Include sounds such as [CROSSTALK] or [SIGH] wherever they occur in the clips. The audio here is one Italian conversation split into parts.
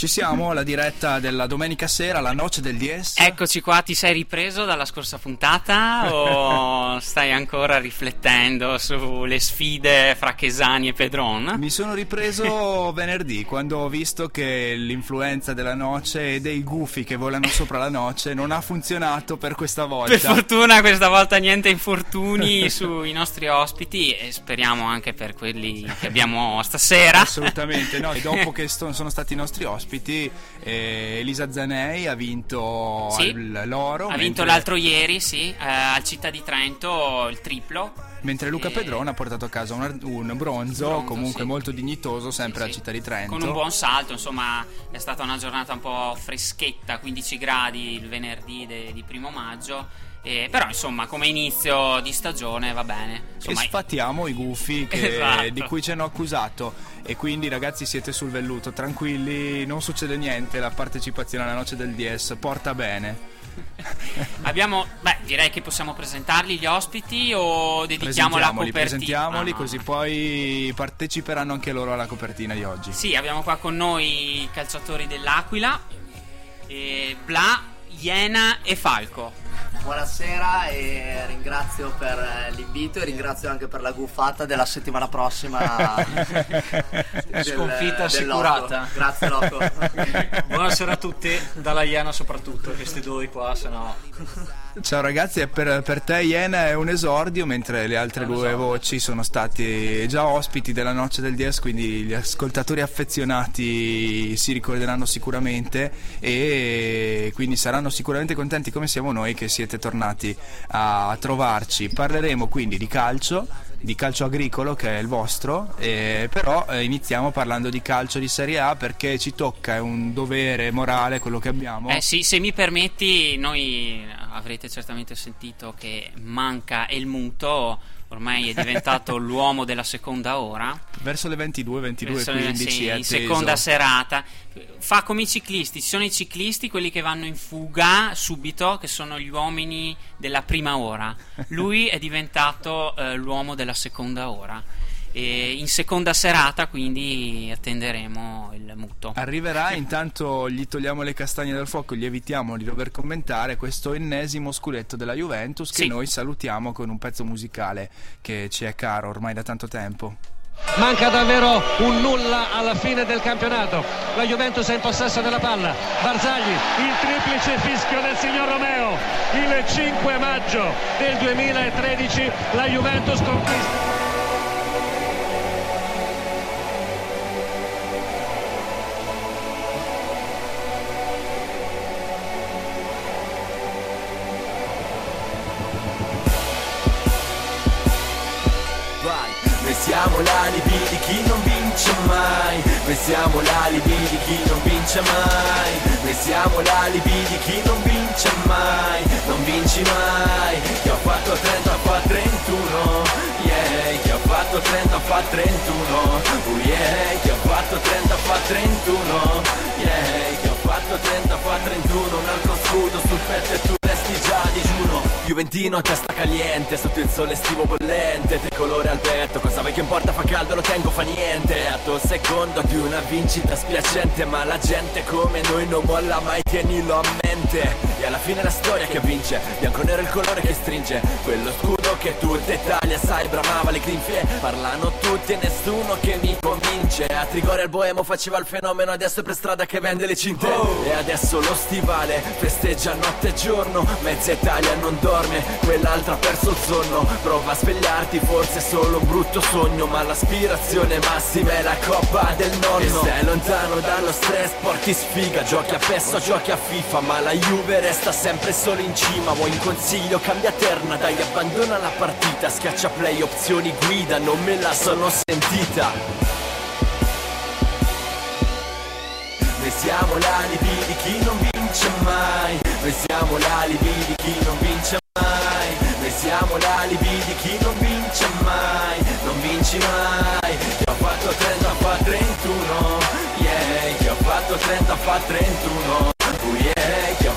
Ci siamo, la diretta della domenica sera, la noce del 10. Eccoci qua, ti sei ripreso dalla scorsa puntata o [LAUGHS] stai ancora riflettendo sulle sfide fra Chesani e Pedron? Mi sono ripreso [LAUGHS] venerdì quando ho visto che l'influenza della noce e dei gufi che volano sopra la noce non ha funzionato per questa volta. Per fortuna questa volta niente infortuni [LAUGHS] sui nostri ospiti e speriamo anche per quelli che abbiamo stasera. Assolutamente, no, e dopo che sto- sono stati i nostri ospiti, eh, Elisa Zanei ha vinto Sì. l'oro. Ha vinto mentre- l'altro ieri, sì, eh, al Città di Trento il triplo. Mentre Luca E- Pedrone ha portato a casa un, un bronzo, Bronzo, comunque sì. molto dignitoso, sempre Sì, a sì. Città di Trento. Con un buon salto, insomma, è stata una giornata un po' freschetta, 15 gradi il venerdì de- di primo maggio. E- però, insomma, come inizio di stagione va bene. e Insomma, sfattiamo i gufi [LAUGHS] che- Esatto. di cui ci hanno accusato e quindi ragazzi siete sul velluto tranquilli non succede niente la partecipazione alla noce del DS porta bene [LAUGHS] abbiamo. Beh, direi che possiamo presentarli gli ospiti o dedichiamo la copertina. presentiamoli Ah, così poi parteciperanno anche loro alla copertina di oggi Sì, abbiamo qua con noi i calciatori dell'Aquila, e Bla, Iena e Falco. Buonasera e ringrazio per eh, l'invito e ringrazio anche per la guffata della settimana prossima. [LAUGHS] del- Sconfitta del Loco. assicurata. Grazie Loco. [LAUGHS] Buonasera a tutti, dalla Iena soprattutto, questi due qua, se no... ciao ragazzi per, per te Iena è un esordio mentre le altre due voci sono stati già ospiti della noce del DS quindi gli ascoltatori affezionati si ricorderanno sicuramente e quindi saranno sicuramente contenti come siamo noi che siete tornati a trovarci parleremo quindi di calcio di calcio agricolo che è il vostro, eh, però eh, iniziamo parlando di calcio di Serie A perché ci tocca, è un dovere morale quello che abbiamo. Eh sì, se mi permetti, noi avrete certamente sentito che manca El Muto, ormai è diventato [LAUGHS] l'uomo della seconda ora. Verso le 22, 22 Verso le- 15 sì, è in seconda serata. Fa come i ciclisti, ci sono i ciclisti, quelli che vanno in fuga subito, che sono gli uomini della prima ora. Lui è diventato eh, l'uomo della seconda ora. E in seconda serata, quindi attenderemo il muto. Arriverà, intanto gli togliamo le castagne dal fuoco, gli evitiamo di dover commentare questo ennesimo scudetto della Juventus che Sì. noi salutiamo con un pezzo musicale che ci è caro ormai da tanto tempo. Manca davvero un nulla alla fine del campionato. La Juventus è in possesso della palla. Barzagli, il triplice fischio del signor Romeo. Il 5 maggio del 2013 la Juventus conquista. Noi siamo l'alibi di chi non vince mai. Noi siamo l'alibi di chi non vince mai. Noi siamo l'alibi di chi non vince mai. Non vinci mai. Chi ha fatto 30 fa 31 Yeah, chi ha fatto 30 fa 31 Oh yeah, chi ha fatto 30 fa 31 Yeah, chi ha fatto 30 fa 31 Un altro scudo sul petto e tu Juventino a testa caliente Sotto il sole estivo bollente Tricolore al petto Cosa vuoi che importa? Fa caldo lo tengo fa niente. A tuo secondo di una vincita spiacente Ma la gente come noi non molla mai Tienilo a mente E alla fine la storia che vince. Bianco nero il colore che stringe. Quello scudo che tutta Italia sai bramava le grinfie. Parlano tutti e nessuno che mi convince. A Trigore al Boemo faceva il fenomeno Adesso è per strada che vende le cinte. E adesso lo stivale festeggia notte e giorno. Mezza Italia non dorme Quell'altra ha perso il sonno. Prova a svegliarti forse è solo un brutto sogno Ma l'aspirazione massima è la coppa del nonno. E sei lontano dallo stress porti sfiga. Giochi a PES giochi a FIFA Ma la Juve resta sempre solo in cima. Vuoi un consiglio? Cambia terna Dai abbandona la partita. Schiaccia play opzioni guida Non me la sono sentita. Noi siamo l'alibi di chi non vince mai. Noi siamo l'alibi di chi non vince mai. Noi siamo l'alibi di chi non vince mai. Non vinci mai. Chi ha fatto 30 fa 31 Yeah, chi ha fatto 30 fa 31 Oh yeah,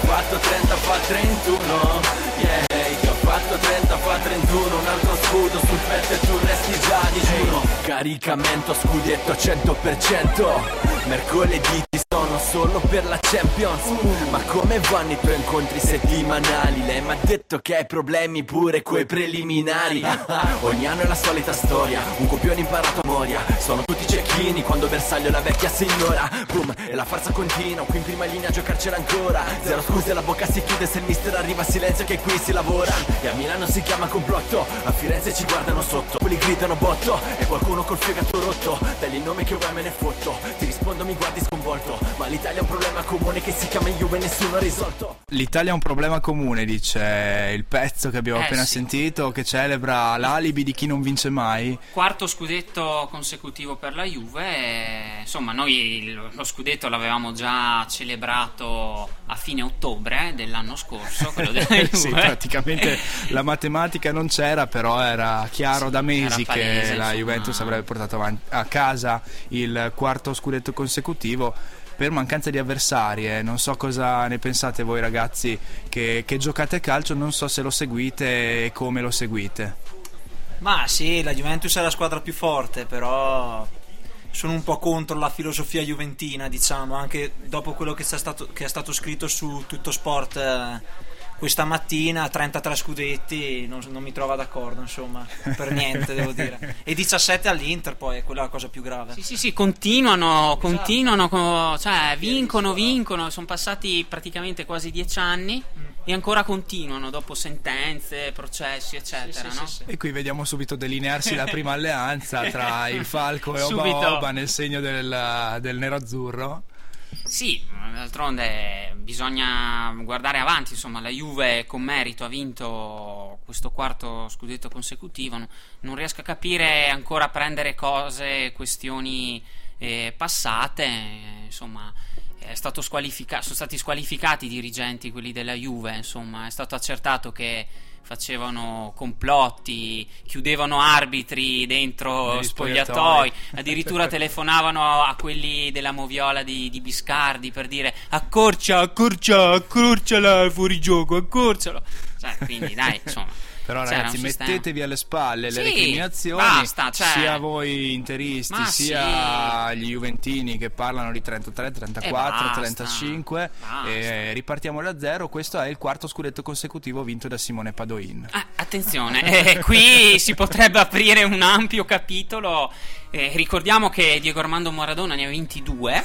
30 fa 31 Yeah, chi ha fatto 30 fa 31 Un altro scudo sul petto e tu resti già digiuno. Caricamento scudetto 100% Mercoledì ci sono solo per la Champions. Ma come vanno i tuoi incontri settimanali? Lei mi ha detto che hai problemi pure coi preliminari. [LAUGHS] Ogni anno è la solita storia. Un copione imparato a Moria. Sono tutti cecchini quando bersaglio la vecchia signora. Boom, e la farsa continua. Qui in prima linea a giocarcela ancora. Zero scuse, la bocca si chiude Se il mister arriva silenzio che qui si lavora. E a Milano si chiama complotto. A Firenze ci guardano sotto. Quelli gridano botto. E qualcuno col fegato rotto. Dagli il nome che vuoi me ne fotto. Ti rispondo mi guardi sconvolto Ma l'Italia è un problema comune che si chiama Juve e nessuno ha risolto L'Italia è un problema comune, dice il pezzo che abbiamo Eh, appena sì. sentito, che celebra l'alibi di chi non vince mai. Quarto scudetto consecutivo per la Juve, e, insomma noi lo scudetto l'avevamo già celebrato a fine ottobre dell'anno scorso, quello della [LAUGHS] Juve. sì, praticamente la matematica non c'era, però era chiaro Sì, da mesi palese, che la insomma. Juventus avrebbe portato avanti- a casa il quarto scudetto consecutivo. Per mancanza di avversarie, non so cosa ne pensate voi ragazzi che, che giocate a calcio, non so se lo seguite e come lo seguite. Ma sì, la Juventus è la squadra più forte, però sono un po' contro la filosofia juventina, diciamo, anche dopo quello che, stato, che è stato scritto su Tutto Sport eh, questa mattina, 33 scudetti, non, non mi trova d'accordo, insomma, per niente devo [LAUGHS] dire. E 17 all'Inter poi, è quella la cosa più grave. Sì, sì, sì, continuano, continuano, co- cioè vincono, vincono, sono passati praticamente quasi dieci anni e ancora continuano dopo sentenze, processi, eccetera, sì, no? sì, sì. E qui vediamo subito delinearsi la prima [LAUGHS] alleanza tra il Falco e Oba Subito. Oba nel segno del, del nero-azzurro. Sì, d'altronde bisogna guardare avanti, insomma, la Juve con merito ha vinto questo quarto scudetto consecutivo, non- riesco a capire ancora prendere cose, questioni eh, passate, insomma, squalifica- sono stati squalificati i dirigenti, quelli della Juve, insomma, è stato accertato che facevano complotti, chiudevano arbitri dentro Negli spogliatoi, [LAUGHS] addirittura telefonavano a quelli della moviola di, di Biscardi per dire accorcia, accorcia, accorciala fuori gioco, accorcialo. Cioè, quindi dai, insomma. Però c'era ragazzi, mettetevi alle spalle le Sì, recriminazioni, basta, cioè- sia voi interisti, Ma sia gli juventini che parlano di 33, 34, E basta, 35 basta. e ripartiamo da zero. Questo è il quarto scudetto consecutivo vinto da Simone Padoin. Ah, attenzione, [LAUGHS] eh, qui si potrebbe aprire un ampio capitolo. Eh, ricordiamo che Diego Armando Maradona ne ha 22,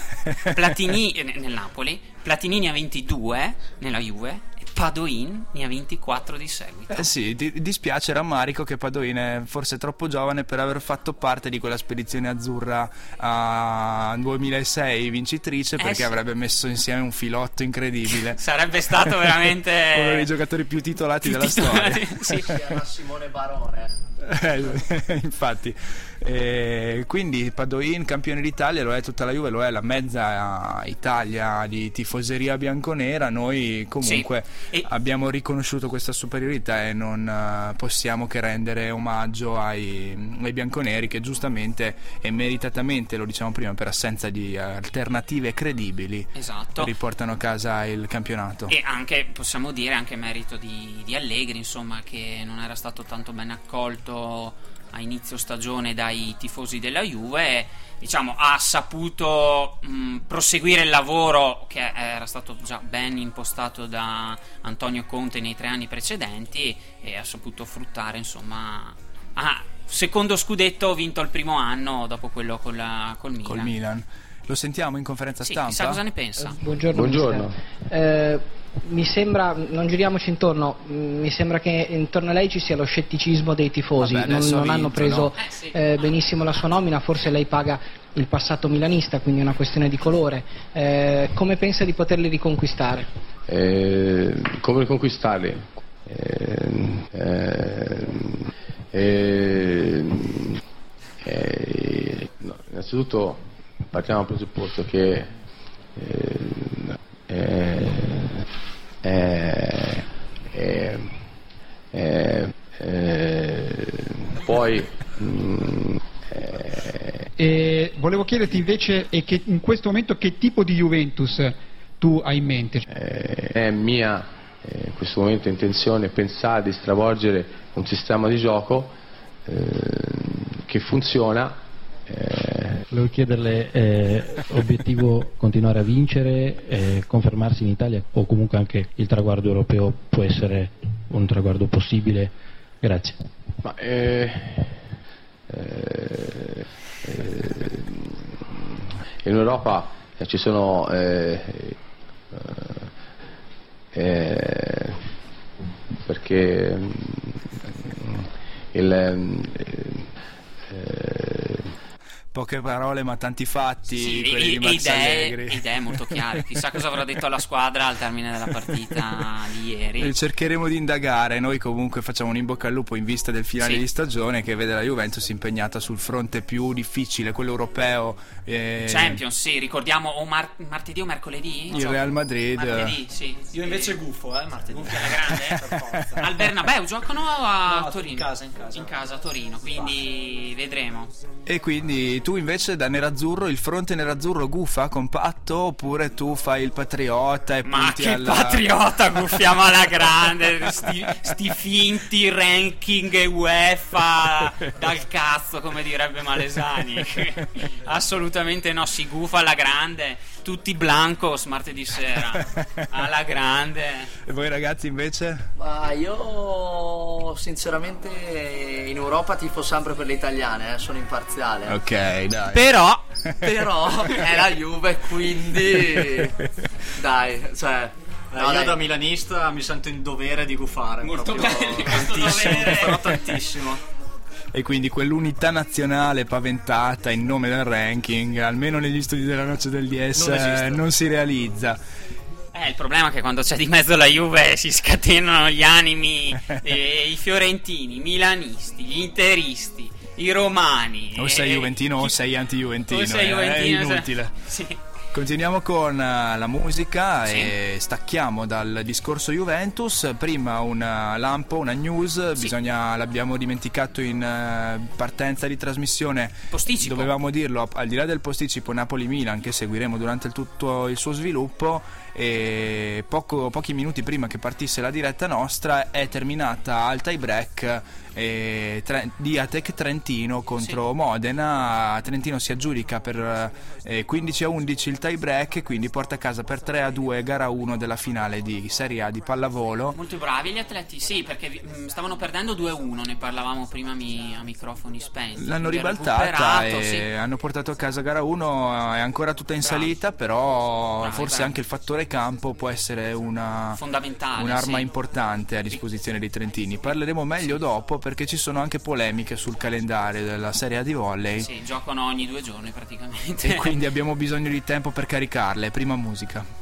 Platini eh, nel Napoli, Platini ne ha 22 nella Juve e Padoin ne ha 24 di seguito. Eh sì, di- dispiace rammarico che Padoin è forse troppo giovane per aver fatto parte di quella spedizione azzurra a 2006 vincitrice perché sì. avrebbe messo insieme un filotto incredibile. [LAUGHS] Sarebbe stato veramente [LAUGHS] Uno dei giocatori più titolati più della titolati, storia. sì. Era Simone Barone. Eh, [LAUGHS] infatti. Eh, quindi Padoin campione d'Italia lo è tutta la Juve lo è la mezza Italia di tifoseria bianconera. Noi comunque Sì, e- abbiamo riconosciuto questa superiorità e non eh, possiamo che rendere omaggio ai, ai bianconeri che giustamente e meritatamente lo diciamo prima per assenza di alternative credibili Esatto. riportano a casa il campionato. E anche, possiamo dire, anche merito di, di Allegri, insomma, che non era stato tanto ben accolto a inizio stagione dai tifosi della Juve. Diciamo, ha saputo mh, proseguire il lavoro che era stato già ben impostato da Antonio Conte nei tre anni precedenti e ha saputo fruttare, insomma... Ah, secondo scudetto vinto il primo anno dopo quello col, col Milan. col Milan lo sentiamo in conferenza Sì, stampa chissà cosa ne pensa. Buongiorno. Buongiorno. mister. Eh, mi sembra, non giriamoci intorno, mm, mi sembra che intorno a lei ci sia lo scetticismo dei tifosi, Vabbè, non, non hanno vinto, preso no? Eh, sì. eh, benissimo la sua nomina, forse lei paga il passato milanista, quindi è una questione di colore. Eh, come pensa di poterli riconquistare? Eh, come riconquistarli? Eh, eh, eh, eh, no, innanzitutto partiamo dal presupposto che eh, eh, eh, poi mm, eh, E volevo chiederti invece in questo momento che tipo di Juventus tu hai in mente? è mia in questo momento intenzione pensare di stravolgere un sistema di gioco che funziona Volevo chiederle, eh, obiettivo continuare a vincere, eh, confermarsi in Italia o comunque anche il traguardo europeo può essere un traguardo possibile? Grazie. Ma, eh, eh, eh, in Europa eh, ci sono perché mm, il mm, Poche parole ma tanti fatti, Sì, quelli e- di Max idee, Allegri. idee molto chiare. Chissà cosa avrà detto alla squadra al termine della partita di ieri. E cercheremo di indagare, noi comunque facciamo un in bocca al lupo in vista del finale Sì. di stagione che vede la Juventus impegnata sul fronte più difficile, quello europeo. eh, Champions, sì, ricordiamo o mar- martedì o mercoledì? Il Real Madrid. Martedì, sì. Io invece gufo, eh, martedì. Guffia alla grande? Per forza. Al Bernabeu giocano a No, Torino? in casa, in casa. In casa a Torino, quindi vedremo. E quindi tu invece da nerazzurro, il fronte nerazzurro gufa, compatto, oppure tu fai il patriota e Ma punti che alla... patriota guffiamo alla grande [LAUGHS] sti, sti finti ranking UEFA dal cazzo come direbbe Malesani [LAUGHS] assolutamente no si gufa alla grande tutti blancos martedì sera alla grande E voi ragazzi invece? Ma io sinceramente in Europa tifo sempre per le italiane, eh, sono imparziale. Ok, dai. però Però è [LAUGHS] la Juve, quindi [LAUGHS] dai, cioè Eh, no, io dai. da milanista mi sento in dovere di gufare. Molto proprio bene questo tantissimo, dovere. però [LAUGHS] tantissimo. E quindi quell'unità nazionale paventata in nome del ranking, almeno negli studi della noce del DS, Non eh, non si realizza. Eh, il problema è che quando c'è di mezzo la Juve si scatenano gli animi, [LAUGHS] eh, i fiorentini, i milanisti, gli interisti, i romani. O sei eh, Juventino o chi- sei anti-Juventino. o sei eh, Juventino, è se- inutile. Sì. Continuiamo con eh, la musica Sì. e stacchiamo dal discorso Juventus. Prima una lampo, una news, Sì. bisogna, l'abbiamo dimenticato in eh, partenza di trasmissione. Posticipo. Dovevamo dirlo, al di là del posticipo Napoli-Milan che seguiremo durante il tutto il suo sviluppo e poco- pochi minuti prima che partisse la diretta nostra è terminata al tie break eh, Tre- di Atec Trentino contro Modena. Trentino si aggiudica per eh, 15 a 11 il tie break e quindi porta a casa per 3 a 2 gara 1 della finale di Serie A di pallavolo. Molto bravi gli atleti, sì, perché mm, stavano perdendo 2-1, ne parlavamo prima mi- a microfoni spenti. L'hanno ribaltata e sì. hanno portato a casa gara 1, è ancora tutta in Bravi. salita, però Bravi, forse bravi. anche il fattore campo può essere una, Fondamentale, un'arma sì. importante a disposizione dei trentini. Parleremo meglio dopo perché ci sono anche polemiche sul calendario della Serie A di volley Sì, giocano ogni due giorni praticamente. e quindi [LAUGHS] abbiamo bisogno di tempo per caricarle. Prima musica.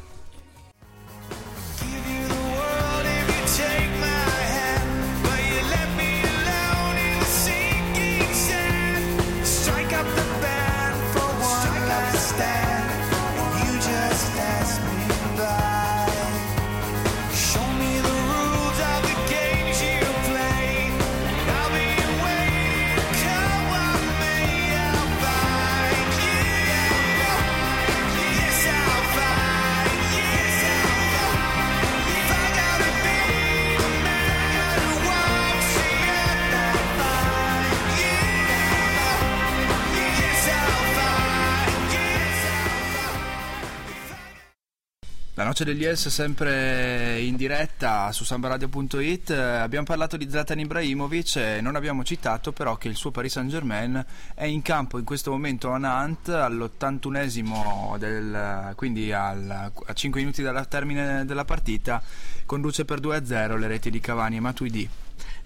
Noce degli Els sempre in diretta su sambaradio.it. Abbiamo parlato di Zlatan Ibrahimovic e non abbiamo citato però che il suo Paris Saint Germain è in campo in questo momento a Nantes all'81esimo del, quindi al- a 5 minuti dal termine della partita conduce per 2-0 le reti di Cavani e Matuidi.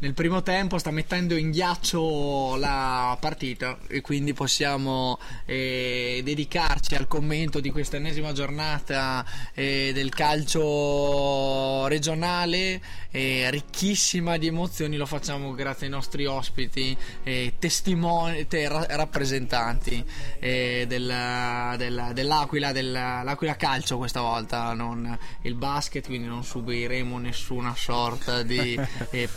Nel primo tempo sta mettendo in ghiaccio la partita e quindi possiamo eh, dedicarci al commento di questa ennesima giornata eh, del calcio regionale, eh, ricchissima di emozioni, lo facciamo grazie ai nostri ospiti, eh, testimoni, te- ra- rappresentanti eh, della- della- dell'Aquila, della- l'Aquila Calcio questa volta, non il basket, quindi non subiremo nessuna sorta di eh,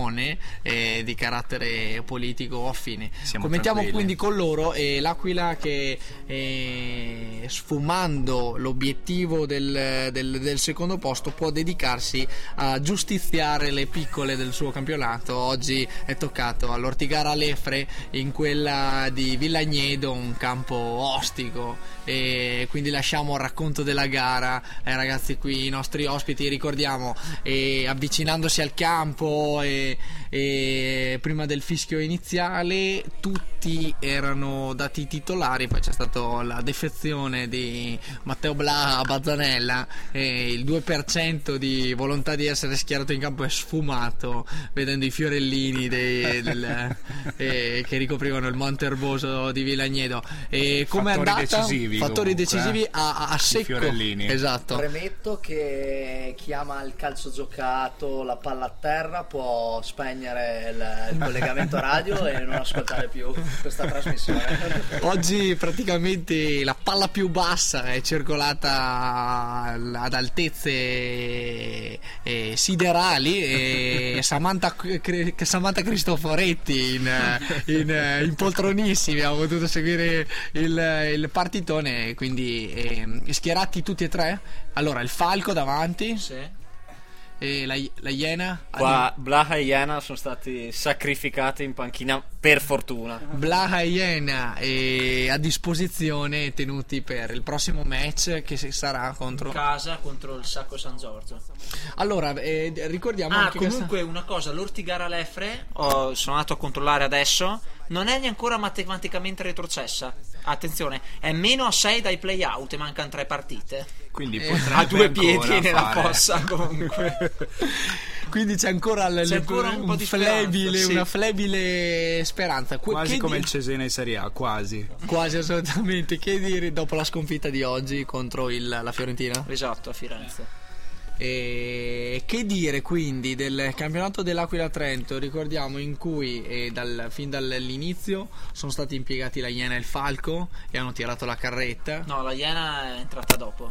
pressione eh, di carattere politico affine. Siamo Commentiamo tranquilli. quindi con loro e l'Aquila che eh, sfumando l'obiettivo del, del- del secondo posto può dedicarsi a giustiziare le piccole del suo campionato. Oggi è toccato all'Ortigara Lefre in quella di Villagnedo, un campo ostico e quindi lasciamo il racconto della gara ai ragazzi qui, i nostri ospiti, ricordiamo, avvicinandosi al campo e prima del fischio iniziale tutti erano dati titolari, poi c'è stata la defezione di Matteo Bla a Bazzanella e il 2% di volontà di essere schierato in campo è sfumato vedendo i fiorellini dei- del- [LAUGHS] eh, che ricoprivano il Monte Erboso di Villagnedo e come è Fattori andata? decisivi fattori comunque, decisivi eh. a, a- secco fiorellini. esatto Premetto che chi ama il calcio giocato, la palla a terra, può spegnere il, il collegamento radio e non ascoltare più questa trasmissione. [LAUGHS] Oggi praticamente la palla più bassa è circolata ad altezze eh, siderali e [LAUGHS] Samantha, Samantha Cristoforetti in, in, in poltronissimi. Ha potuto seguire il, il partitone quindi eh, schierati tutti e tre? Allora il falco davanti e la, la iena Qua Blaha e Iena sono stati sacrificati in panchina per fortuna. Blaha e Iena eh, a disposizione tenuti per il prossimo match che si- sarà contro In casa contro il Sacco San Giorgio. Allora, eh, ricordiamo Ah, anche comunque una cosa, l'Ortigara Lefre, ho- sono andato a controllare adesso, non è ancora matematicamente retrocessa. Attenzione, è meno a 6 dai playout e mancano 3 partite. Quindi Eh, a due piedi nella fare. fossa comunque. [LAUGHS] Quindi c'è ancora, l- C'è ancora un po' di flebile, speranza, sì. una flebile speranza. Que- Quasi come di- il Cesena in Serie A, quasi. Quasi assolutamente. Che dire dopo la sconfitta di oggi contro il- la Fiorentina? Esatto, a Firenze. E che dire quindi del campionato dell'Aquila Trento? Ricordiamo in cui eh, dal- fin dall'inizio sono stati impiegati la Iena e il Falco e hanno tirato la carretta. No, la Iena è entrata dopo.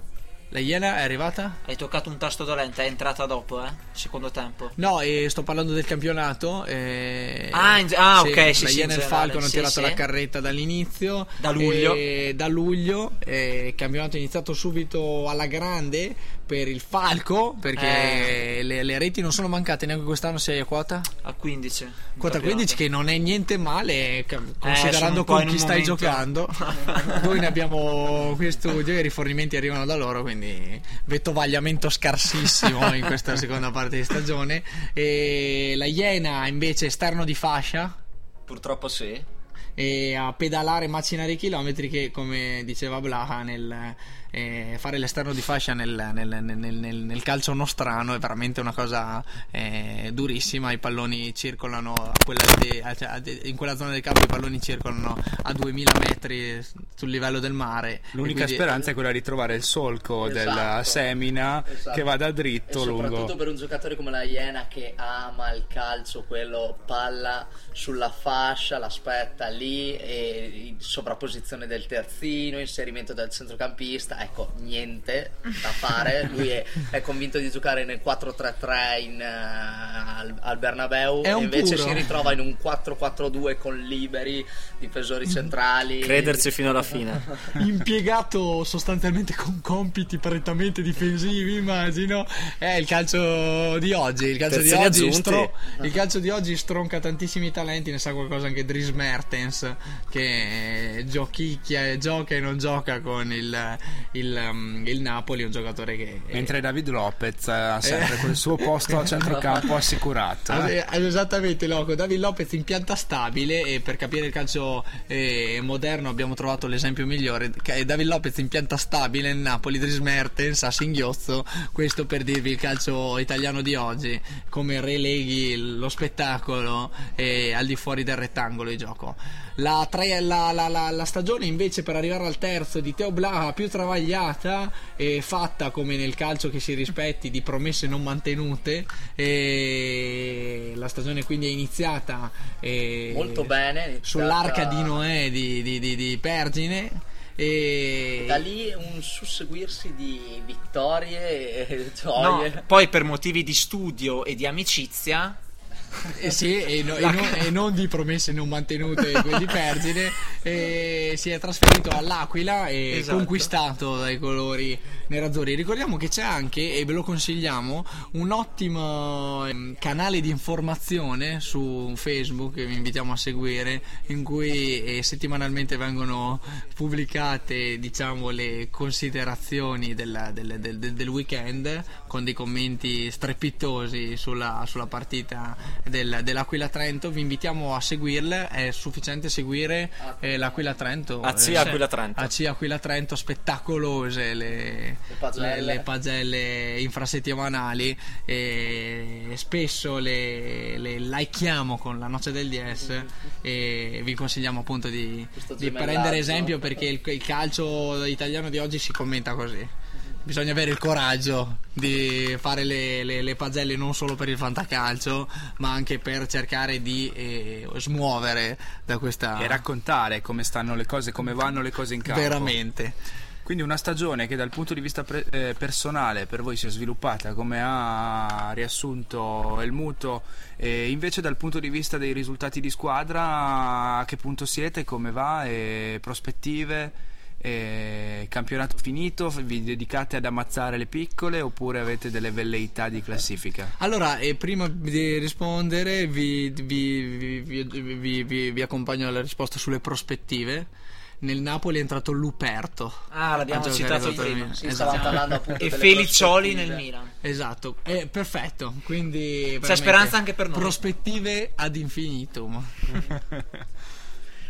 La Iena è arrivata? Hai toccato un tasto dolente, è entrata dopo, eh? Secondo tempo. No, e sto parlando del campionato. eh, Ah, in- ah, ok, sì, La sì, Iena e il generale, Falco hanno sì, tirato sì. la carretta dall'inizio. Da luglio. e da luglio. eh, il campionato è iniziato subito alla grande per il Falco, perché Eh. le, le reti non sono mancate neanche quest'anno. Sei a quota? A 15. in Quota campionato. 15 che non è niente male sono considerando po' con chi stai momento- giocando. [LAUGHS] Noi ne abbiamo qui in studio e i rifornimenti arrivano da loro, quindi vettovagliamento scarsissimo in questa seconda parte di stagione. E la Iena invece esterno di fascia Purtroppo sì. e a pedalare macinare i chilometri che come diceva Blaha nel eh, fare l'esterno di fascia nel, nel- nel- nel- nel calcio nostrano è veramente una cosa eh, durissima i palloni circolano a quella de- a- cioè, a in quella zona del campo i palloni circolano a 2000 metri sul livello del mare L'unica E quindi- speranza è quella di trovare il solco Esatto. della semina Esatto. che vada E dritto soprattutto lungo. per un giocatore come la Iena che ama il calcio, quello palla sulla fascia, l'aspetta lì, e sovrapposizione del terzino, inserimento del centrocampista, ecco, niente da fare. Lui è, è convinto di giocare nel 4-3-3 in, eh, al, al Bernabeu e invece puro. si ritrova in un 4-4-2 con liberi, difensori Mm. centrali. Crederci fino alla fine. [LAUGHS] impiegato sostanzialmente con compiti prettamente difensivi, immagino. È il calcio di oggi. Il calcio, di oggi, stro- il calcio di oggi stronca tantissimi talenti. Ne sa qualcosa anche Dries Mertens, che giochicchia e gioca e non gioca con il, il, um, il Napoli. Un giocatore che. Mentre David Lopez ha sempre Eh. quel suo posto a centrocampo [LAUGHS] assicurato. Eh. eh, Esattamente, loco. David Lopez in pianta stabile e per capire il calcio eh, moderno abbiamo trovato l'esempio migliore. è David Lopez in pianta stabile, il Napoli, Dries Mertens a singhiozzo. Questo per dirvi il calcio italiano di oggi, come releghi lo spettacolo eh, al di fuori del rettangolo di gioco. La, tre- la- la- la- la stagione invece per arrivare al terzo di Teo Blaha più travagliata e fatta come nel calcio che si rispetti di promesse non mantenute. E la stagione quindi è iniziata eh, Molto bene, iniziata- sull'arca di Noè di, di- di- di Pergine. E Da lì un susseguirsi di vittorie e No, gioie. poi per motivi di studio e di amicizia Eh sì, e, no- e non, e non di promesse non mantenute di Pergine si è trasferito all'Aquila e Esatto. conquistato dai colori nerazzurri ricordiamo che c'è anche e ve lo consigliamo un ottimo ehm, canale di informazione su Facebook che vi invitiamo a seguire in cui eh, settimanalmente vengono pubblicate diciamo le considerazioni della- del, del- del- del weekend con dei commenti strepitosi sulla, sulla partita del- dell'Aquila Trento vi invitiamo a seguirle è sufficiente seguire eh, l'Aquila Trento AC eh, Aquila Trento. AC Aquila Trento spettacolose le, Le pagelle. le- le pagelle infrasettimanali e spesso le, le likeiamo con la noce del DS e vi consigliamo appunto di, di prendere esempio perché il, il calcio italiano di oggi si commenta così bisogna avere il coraggio di fare le, le- le pagelle non solo per il fantacalcio ma anche per cercare di eh, smuovere da questa E raccontare come stanno le cose, come vanno le cose in campo. veramente Quindi una stagione che dal punto di vista pre- eh, personale per voi si è sviluppata come ha riassunto il muto e invece dal punto di vista dei risultati di squadra a che punto siete, come va e prospettive? E campionato finito, vi dedicate ad ammazzare le piccole oppure avete delle velleità di classifica? Allora, e prima di rispondere vi, vi- vi- vi- vi- vi- vi accompagno alla risposta sulle prospettive. Nel Napoli è entrato Luperto. Ah, l'abbiamo citato prima. Sì, Esatto. stavamo parlando appunto e Felicioli nel Milan. Esatto, è perfetto. Quindi veramente speranza anche per noi. Prospettive ad infinitum. [LAUGHS]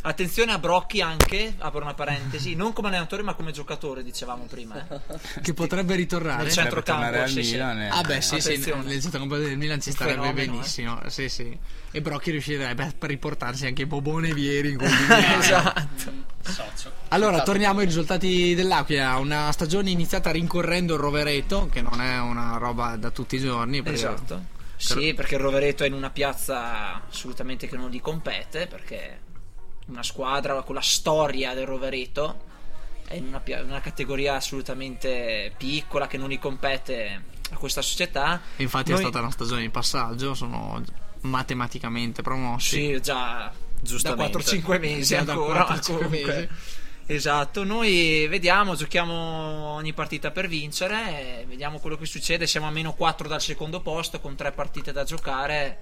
Attenzione a Brocchi anche, apro una parentesi, non come allenatore ma come giocatore, dicevamo prima. eh. [LAUGHS] che potrebbe ritornare Nel centrocampo, sì, sì. Milan e- Ah beh sì sì, Attenzione. nel centrocampo del Milan ci starebbe fenomeno, benissimo Sì sì E Brocchi riuscirebbe a riportarsi anche Bobone Vieri in [LAUGHS] di Milano. esatto. Socio. Allora, torniamo ai risultati dell'Aquila. Una stagione iniziata rincorrendo il Rovereto, che non è una roba da tutti i giorni. perché- Esatto. Sì, perché il Rovereto è in una piazza assolutamente che non gli compete, perché una squadra con la storia del Rovereto è in una, una categoria assolutamente piccola che non gli compete a questa società. Infatti Noi- è stata una stagione di passaggio, sono matematicamente promossi. Sì, già da 4-5 mesi da ancora. 4-5 comunque. mesi. Esatto, noi vediamo, giochiamo ogni partita per vincere, vediamo quello che succede, siamo a meno 4 dal secondo posto con 3 partite da giocare,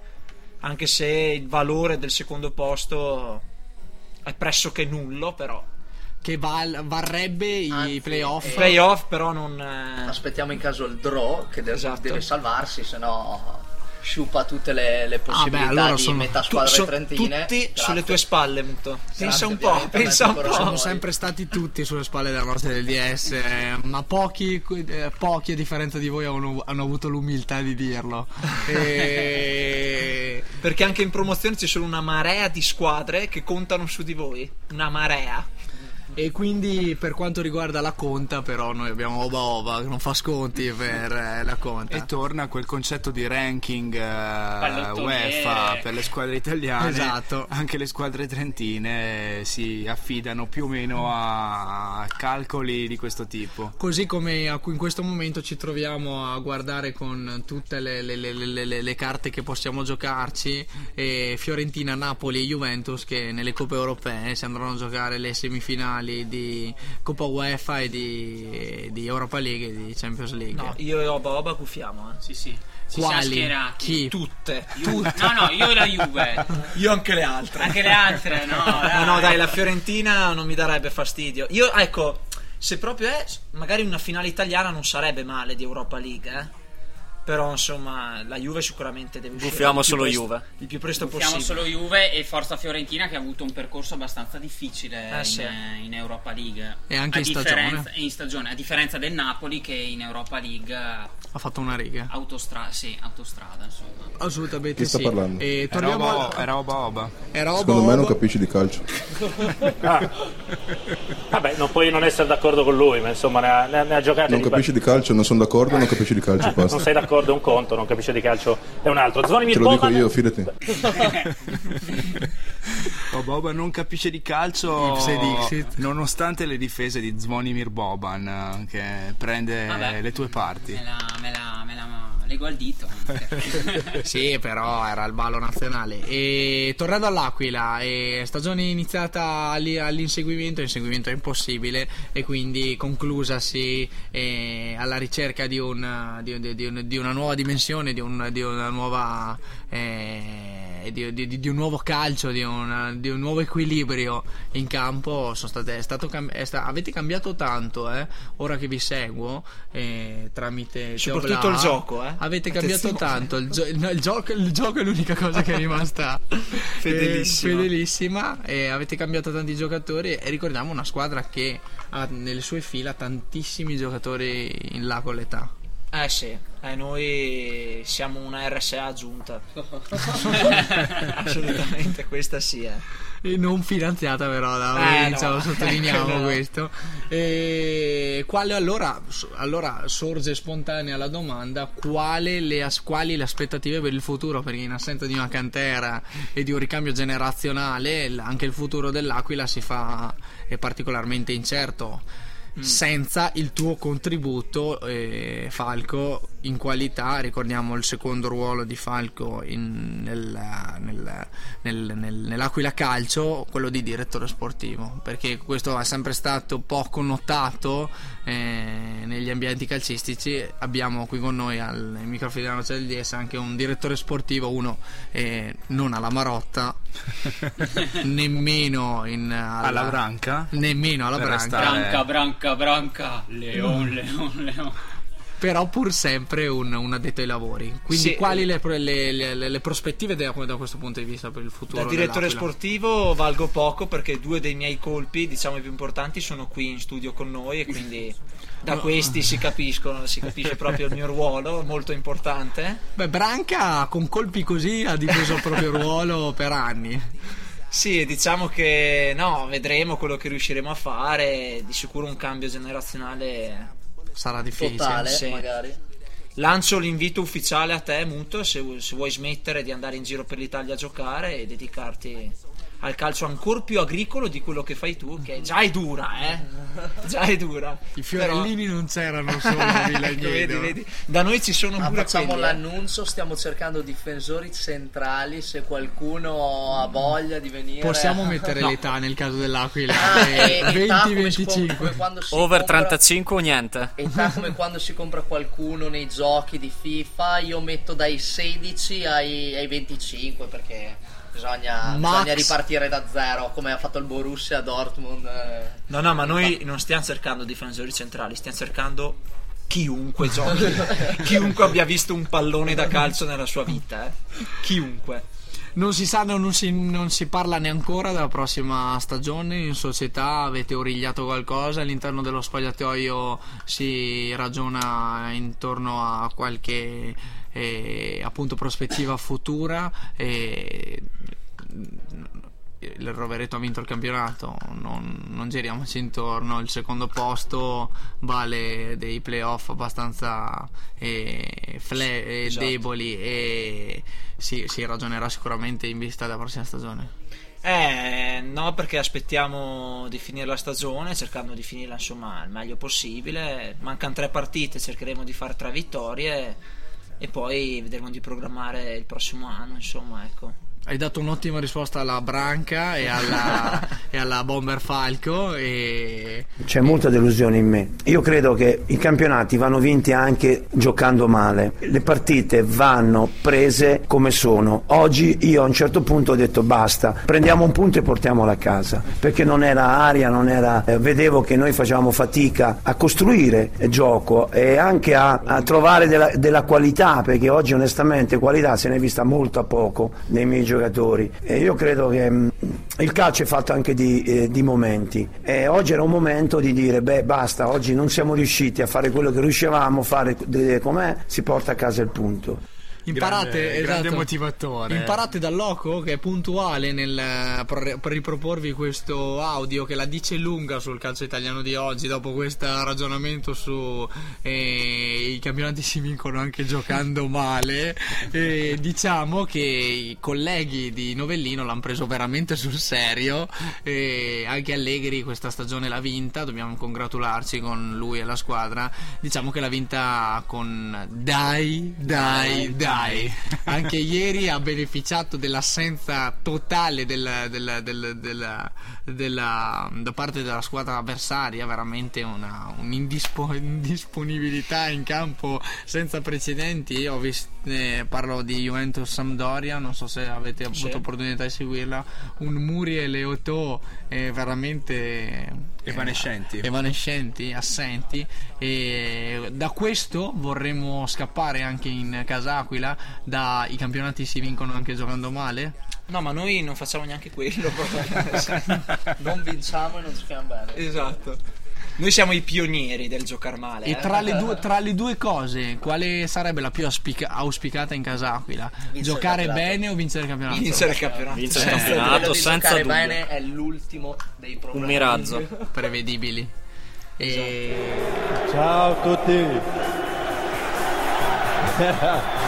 anche se il valore del secondo posto è pressoché nullo, però. Che val- varrebbe i Anzi, playoff. eh, Playoff però non... eh, Aspettiamo in caso il draw che deve, Esatto. deve salvarsi, se no sciupa tutte le, le Ah, beh, possibilità allora di sono metà tu- squadre so- trentine. tutti Grazie. sulle tue spalle, Muto. Pensa un po', pensa un po'. Sono Poi- sempre stati tutti sulle spalle della nostra del DS, eh, ma pochi, eh, pochi a differenza di voi hanno, hanno avuto l'umiltà di dirlo. [LAUGHS] E... Perché anche in promozione ci sono una marea di squadre che contano su di voi. Una marea. E quindi per quanto riguarda la conta, però, noi abbiamo Oba Oba che non fa sconti per eh, la conta. E torna quel concetto di ranking eh. UEFA per le squadre italiane. Esatto. Anche le squadre trentine si affidano più o meno a calcoli di questo tipo. Così come in questo momento ci troviamo a guardare con tutte le, le- le- le- le- le carte che possiamo giocarci, e Fiorentina, Napoli e Juventus che nelle coppe europee si andranno a giocare le semifinali di Coppa UEFA e di, di Europa League e di Champions League. No, io e Oba Oba gufiamo, eh. Sì, sì. Ci Quali? siamo schierati. Chi? Tutte. No, no, io e la Juve. [LAUGHS] Io anche le altre. Anche le altre, no. [LAUGHS] No, no, dai, la Fiorentina non mi darebbe fastidio. Io, ecco, se proprio è, magari una finale italiana non sarebbe male di Europa League, eh. Però insomma la Juve sicuramente deve uscire Buffiamo solo presto- Juve. il più presto Buffiamo possibile. solo Juve e Forza Fiorentina che ha avuto un percorso abbastanza difficile Eh, in, sì. in Europa League. E anche a in stagione. differenza- in stagione. A differenza del Napoli che in Europa League ha fatto una riga. autostra- sì, autostrada. Insomma. Assolutamente Chi sta sì. parlando? E Era torniamo Oba, al- era Oba Oba. Era Oba Secondo me non Oba. capisci di calcio. [LAUGHS] Ah. Vabbè, non puoi non essere d'accordo con lui, ma insomma ne ha, ne ha- ne ha giocate Non di capisci di calcio, non sono d'accordo, non capisci di calcio, [LAUGHS] Non basta. sei d'accordo è un conto, non capisce di calcio è un altro. Zvonimir Te lo dico Boban- io, fidati. Oba Oba non capisce di calcio nonostante le difese di Zvonimir Boban eh, che prende Vabbè. le tue parti. Me la, me la, me la lego al dito. [LAUGHS] Sì, però era il ballo nazionale. E tornando all'Aquila, e stagione iniziata alli- all'inseguimento, l'inseguimento è impossibile e quindi conclusasi eh, alla ricerca di, un- di- di- di un- di una nuova dimensione, di, un- di una nuova... eh, di, di- di un nuovo calcio, di, una- di un nuovo equilibrio in campo. Sono state, è stato cam- è sta- avete cambiato tanto, eh, ora che vi seguo eh, tramite Soprattutto Teobla. il gioco, eh. Avete cambiato tanto. Il, gio- no, il gioco, il gioco è l'unica cosa che è rimasta [LAUGHS] Fedelissima. eh, fedelissima. E avete cambiato tanti giocatori. E ricordiamo una squadra che ha nelle sue fila tantissimi giocatori in là con l'età. Eh sì, eh, noi siamo una RSA aggiunta. [LAUGHS] [LAUGHS] Assolutamente, questa sì. Eh. E non finanziata però da Eh, no. sottolineiamo [LAUGHS] no. questo e quale allora, allora sorge spontanea la domanda quale le, as- quali le aspettative per il futuro perché in assenza di una cantera e di un ricambio generazionale anche il futuro dell'Aquila si fa è particolarmente incerto senza il tuo contributo eh, Falco in qualità ricordiamo il secondo ruolo di Falco in- nel- nel- nel- nel- nell'Aquila Calcio quello di direttore sportivo perché questo è sempre stato poco notato eh, negli ambienti calcistici. Abbiamo qui con noi al ai microfoni della Noce del DS anche un direttore sportivo uno eh, non alla Marotta [LAUGHS] nemmeno in, Alla Branca? nemmeno alla Branca. restare- branca, branca, branca. Leon, leon, leon. però pur sempre un, un addetto ai lavori. Quindi, Sì. quali le, le- le- le- le prospettive da, da questo punto di vista per il futuro? Da direttore dell'Aquila? sportivo valgo poco perché due dei miei colpi, diciamo i più importanti, sono qui in studio con noi e quindi da No. questi si capiscono, si capisce proprio il mio ruolo, molto importante. Beh, Branca con colpi così ha difeso il proprio ruolo per anni. Sì, diciamo che no, vedremo quello che riusciremo a fare, di sicuro un cambio generazionale sarà difficile. Totale, Sì. magari. Lancio l'invito ufficiale a te, Muto, se, se vuoi smettere di andare in giro per l'Italia a giocare e dedicarti al calcio ancora più agricolo di quello che fai tu, che già è dura, eh? Già è dura. I fiorellini non c'erano solo [LAUGHS] a Villa Ecco, vedi, vedi. Da noi ci sono pure facciamo quelli, eh. l'annuncio, stiamo cercando difensori centrali, se qualcuno ha voglia di venire. Possiamo [LAUGHS] mettere No. l'età nel caso dell'Aquila? Ah, Eh, e- età come si 20-25. compra- come quando si Over compra- 35 o niente? Età come quando si compra qualcuno nei giochi di FIFA, io metto dai 16 ai, ai 25 perché bisogna, Max. bisogna ripartire da zero come ha fatto il Borussia a Dortmund. eh. No, no, ma noi non stiamo cercando difensori centrali, stiamo cercando chiunque giochi, [LAUGHS] chiunque abbia visto un pallone da calcio nella sua vita, eh. Chiunque. Non si sa, non si, non si parla neanche ancora della prossima stagione in società. Avete origliato qualcosa? All'interno dello spogliatoio si ragiona intorno a qualche eh, appunto prospettiva futura. E il Rovereto ha vinto il campionato, non, non giriamoci intorno. Il secondo posto vale dei playoff abbastanza eh, fle- eh, Esatto. deboli e si, si ragionerà sicuramente in vista della prossima stagione. Eh, no, perché aspettiamo di finire la stagione, cercando di finirla insomma il meglio possibile. Mancano tre partite, cercheremo di fare tre vittorie e poi vedremo di programmare il prossimo anno, insomma, ecco. Hai dato un'ottima risposta alla Branca e alla, [LAUGHS] e alla Bomber Falco e C'è molta delusione in me. Io credo che i campionati vanno vinti anche giocando male. Le partite vanno prese come sono. Oggi io a un certo punto ho detto basta, prendiamo un punto e portiamolo a casa, perché non era aria, non era eh, vedevo che noi facevamo fatica a costruire il gioco e anche a, a trovare della, della qualità, perché oggi onestamente qualità se ne è vista molto a poco nei miei giocatori. E io credo che mh, il calcio è fatto anche di, eh, di momenti e oggi era un momento di dire beh basta, oggi non siamo riusciti a fare quello che riuscivamo a fare de- com'è, si porta a casa il punto. Imparate, Grande- grande esatto. motivatore. Imparate dal loco che è puntuale nel, per, riproporvi questo audio che la dice lunga sul calcio italiano di oggi. Dopo questo ragionamento su eh, i campionati si vincono anche giocando male, eh, diciamo che i colleghi di Novellino l'hanno preso veramente sul serio. E anche Allegri questa stagione l'ha vinta. Dobbiamo congratularci con lui e la squadra. Diciamo che l'ha vinta con dai, dai, dai. [LAUGHS] Anche ieri ha beneficiato dell'assenza totale del- del- del- della- da parte della squadra avversaria, veramente una un'indispo- indisponibilità in campo senza precedenti. Io ho visto, eh, parlo di Juventus Sampdoria, non so se avete avuto Sì. opportunità di seguirla. Un Muri e Leotò eh, veramente eh, Evanescenti. evanescenti, assenti e da questo vorremmo scappare anche in casa Aquila dai campionati si vincono anche giocando male No, ma noi non facciamo neanche quello. [LAUGHS] Non vinciamo e non giochiamo bene. esatto. Noi siamo i pionieri del giocar male. e eh. tra le, due, tra le due cose quale sarebbe la più auspica- auspicata in casa Aquila? Vincere giocare bene o vincere il campionato? Vincere il campionato. Vincere il campionato di senza giocare dubbio. bene è l'ultimo dei problemi. Un miraggio. prevedibili e Ciao a tutti. [LAUGHS]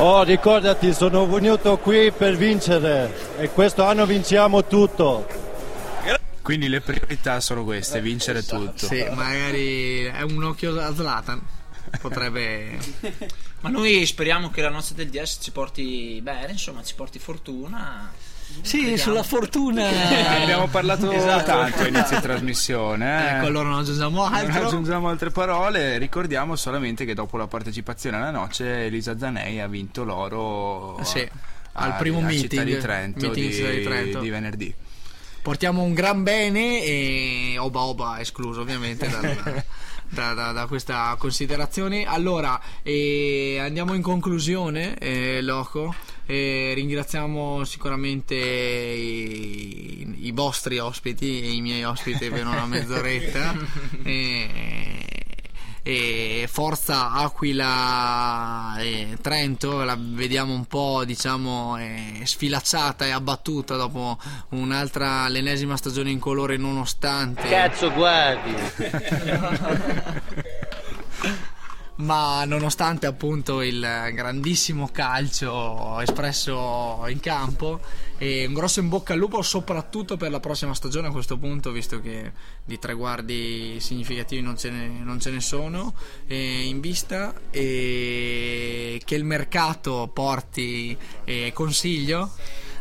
Oh, ricordati, sono venuto qui per vincere e questo anno vinciamo tutto. Quindi le priorità sono queste, vincere tutto. sì, magari è un occhio a Zlatan potrebbe Ma noi speriamo che la notte del DS ci porti bene, insomma, ci porti fortuna. Sì, Vediamo. sulla fortuna Abbiamo parlato [LAUGHS] Esatto. tanto a inizio trasmissione. eh. Ecco, allora non aggiungiamo Non altro. aggiungiamo altre parole, ricordiamo solamente che dopo la partecipazione alla noce Elisa Zanei ha vinto l'oro Sì, a- al primo a Città meeting, di Trento, meeting in di, Città di Trento. di venerdì. Portiamo un gran bene e Oba Oba escluso ovviamente dal- [LAUGHS] da, da- da questa considerazione. Allora, eh, andiamo in conclusione, eh, Loco. Eh, ringraziamo sicuramente i, i vostri ospiti e i miei ospiti per una mezz'oretta. [LAUGHS] Eh, e Forza Aquila e Trento la vediamo un po' diciamo eh, sfilacciata e abbattuta dopo un'altra l'ennesima stagione in colore nonostante Cazzo guardi. [LAUGHS] ma nonostante appunto il grandissimo calcio espresso in campo e un grosso in bocca al lupo soprattutto per la prossima stagione a questo punto visto che di traguardi significativi non ce ne, non ce ne sono eh, in vista e che il mercato porti eh, consiglio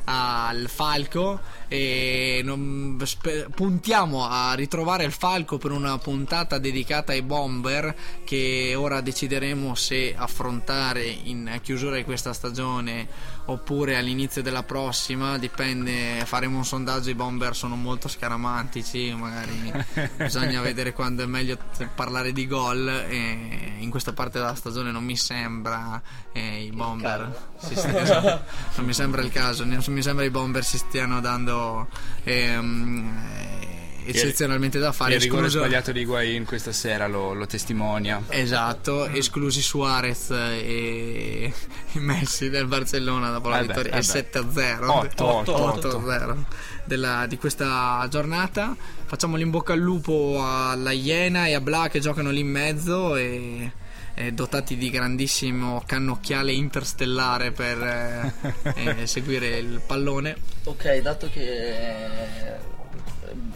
al Falco e non- spe- puntiamo a ritrovare il Falco per una puntata dedicata ai bomber che ora decideremo se affrontare in chiusura di questa stagione oppure all'inizio della prossima dipende faremo un sondaggio i bomber sono molto scaramantici magari [LAUGHS] bisogna vedere quando è meglio parlare di gol e in questa parte della stagione non mi sembra eh, i bomber si stia- non mi sembra il caso non mi sembra i bomber si stiano dando ehm, eh, eccezionalmente da fare il rigore escluso- sbagliato di Higuain questa sera lo, lo testimonia. Esatto, esclusi Suarez e e Messi del Barcellona dopo la Eh vittoria eh e beh. 7-0 Otto, otto, 8-0 della- di questa giornata. Facciamo l'in bocca al lupo alla Iena e a Bla che giocano lì in mezzo e e dotati di grandissimo cannocchiale interstellare per eh, [LAUGHS] eh, seguire il pallone. Ok, dato che eh,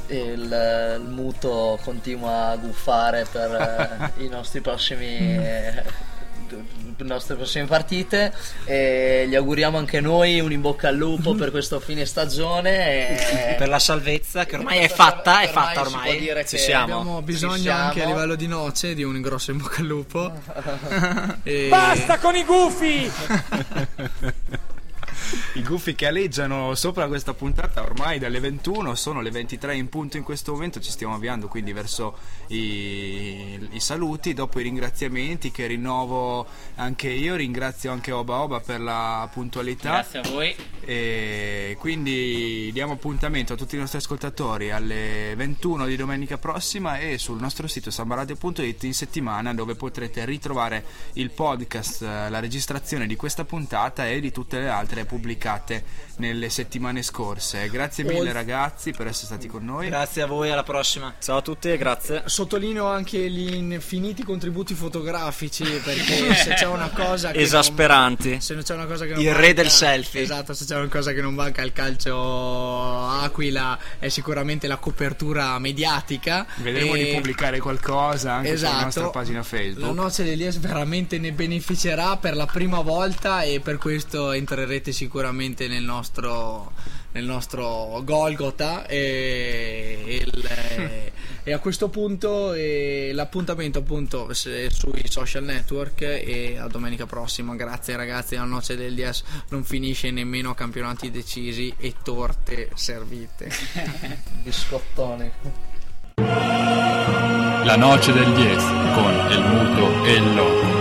il, il muto continua a guffare per eh, i nostri prossimi eh, nostre prossime partite e gli auguriamo anche noi un in bocca al lupo per questo fine stagione. e- Per la salvezza che ormai è fatta, è Ormai fatta ormai. dire Ci siamo. Abbiamo bisogno siamo. anche a livello di noce di un grosso in bocca al lupo. [LAUGHS] [LAUGHS] E- Basta con i gufi! [LAUGHS] I gufi che aleggiano sopra questa puntata ormai dalle 21, sono le 23 in punto in questo momento, ci stiamo avviando quindi verso i, i saluti, dopo i ringraziamenti che rinnovo anche io, ringrazio anche Oba Oba per la puntualità. Grazie a voi. E quindi diamo appuntamento a tutti i nostri ascoltatori alle 21 di domenica prossima e sul nostro sito sambaradio.it in settimana dove potrete ritrovare il podcast, la registrazione di questa puntata e di tutte le altre pubblicate nelle settimane scorse. Grazie mille Ol- ragazzi per essere stati con noi. Grazie a voi, alla prossima. Ciao a tutti e grazie. Sottolineo anche gli infiniti contributi fotografici [LAUGHS] perché se c'è una cosa che Esasperanti. non, se non c'è una cosa che non Il manca- re del selfie. Esatto, se c'è una cosa che non manca al calcio Aquila è sicuramente la copertura mediatica. Vedremo E- di pubblicare qualcosa anche Esatto. sulla nostra pagina Facebook. La Noce dell'Ies veramente ne beneficerà per la prima volta e per questo entrerete sicuramente nel nostro, nel nostro Golgotha e, e il- [LAUGHS] e a questo punto eh, l'appuntamento appunto sui social network e a domenica prossima grazie ragazzi la Noce del Dies non finisce nemmeno a campionati decisi e torte servite [LAUGHS] Biscottoni. La noce del 10 con el muto e il loco.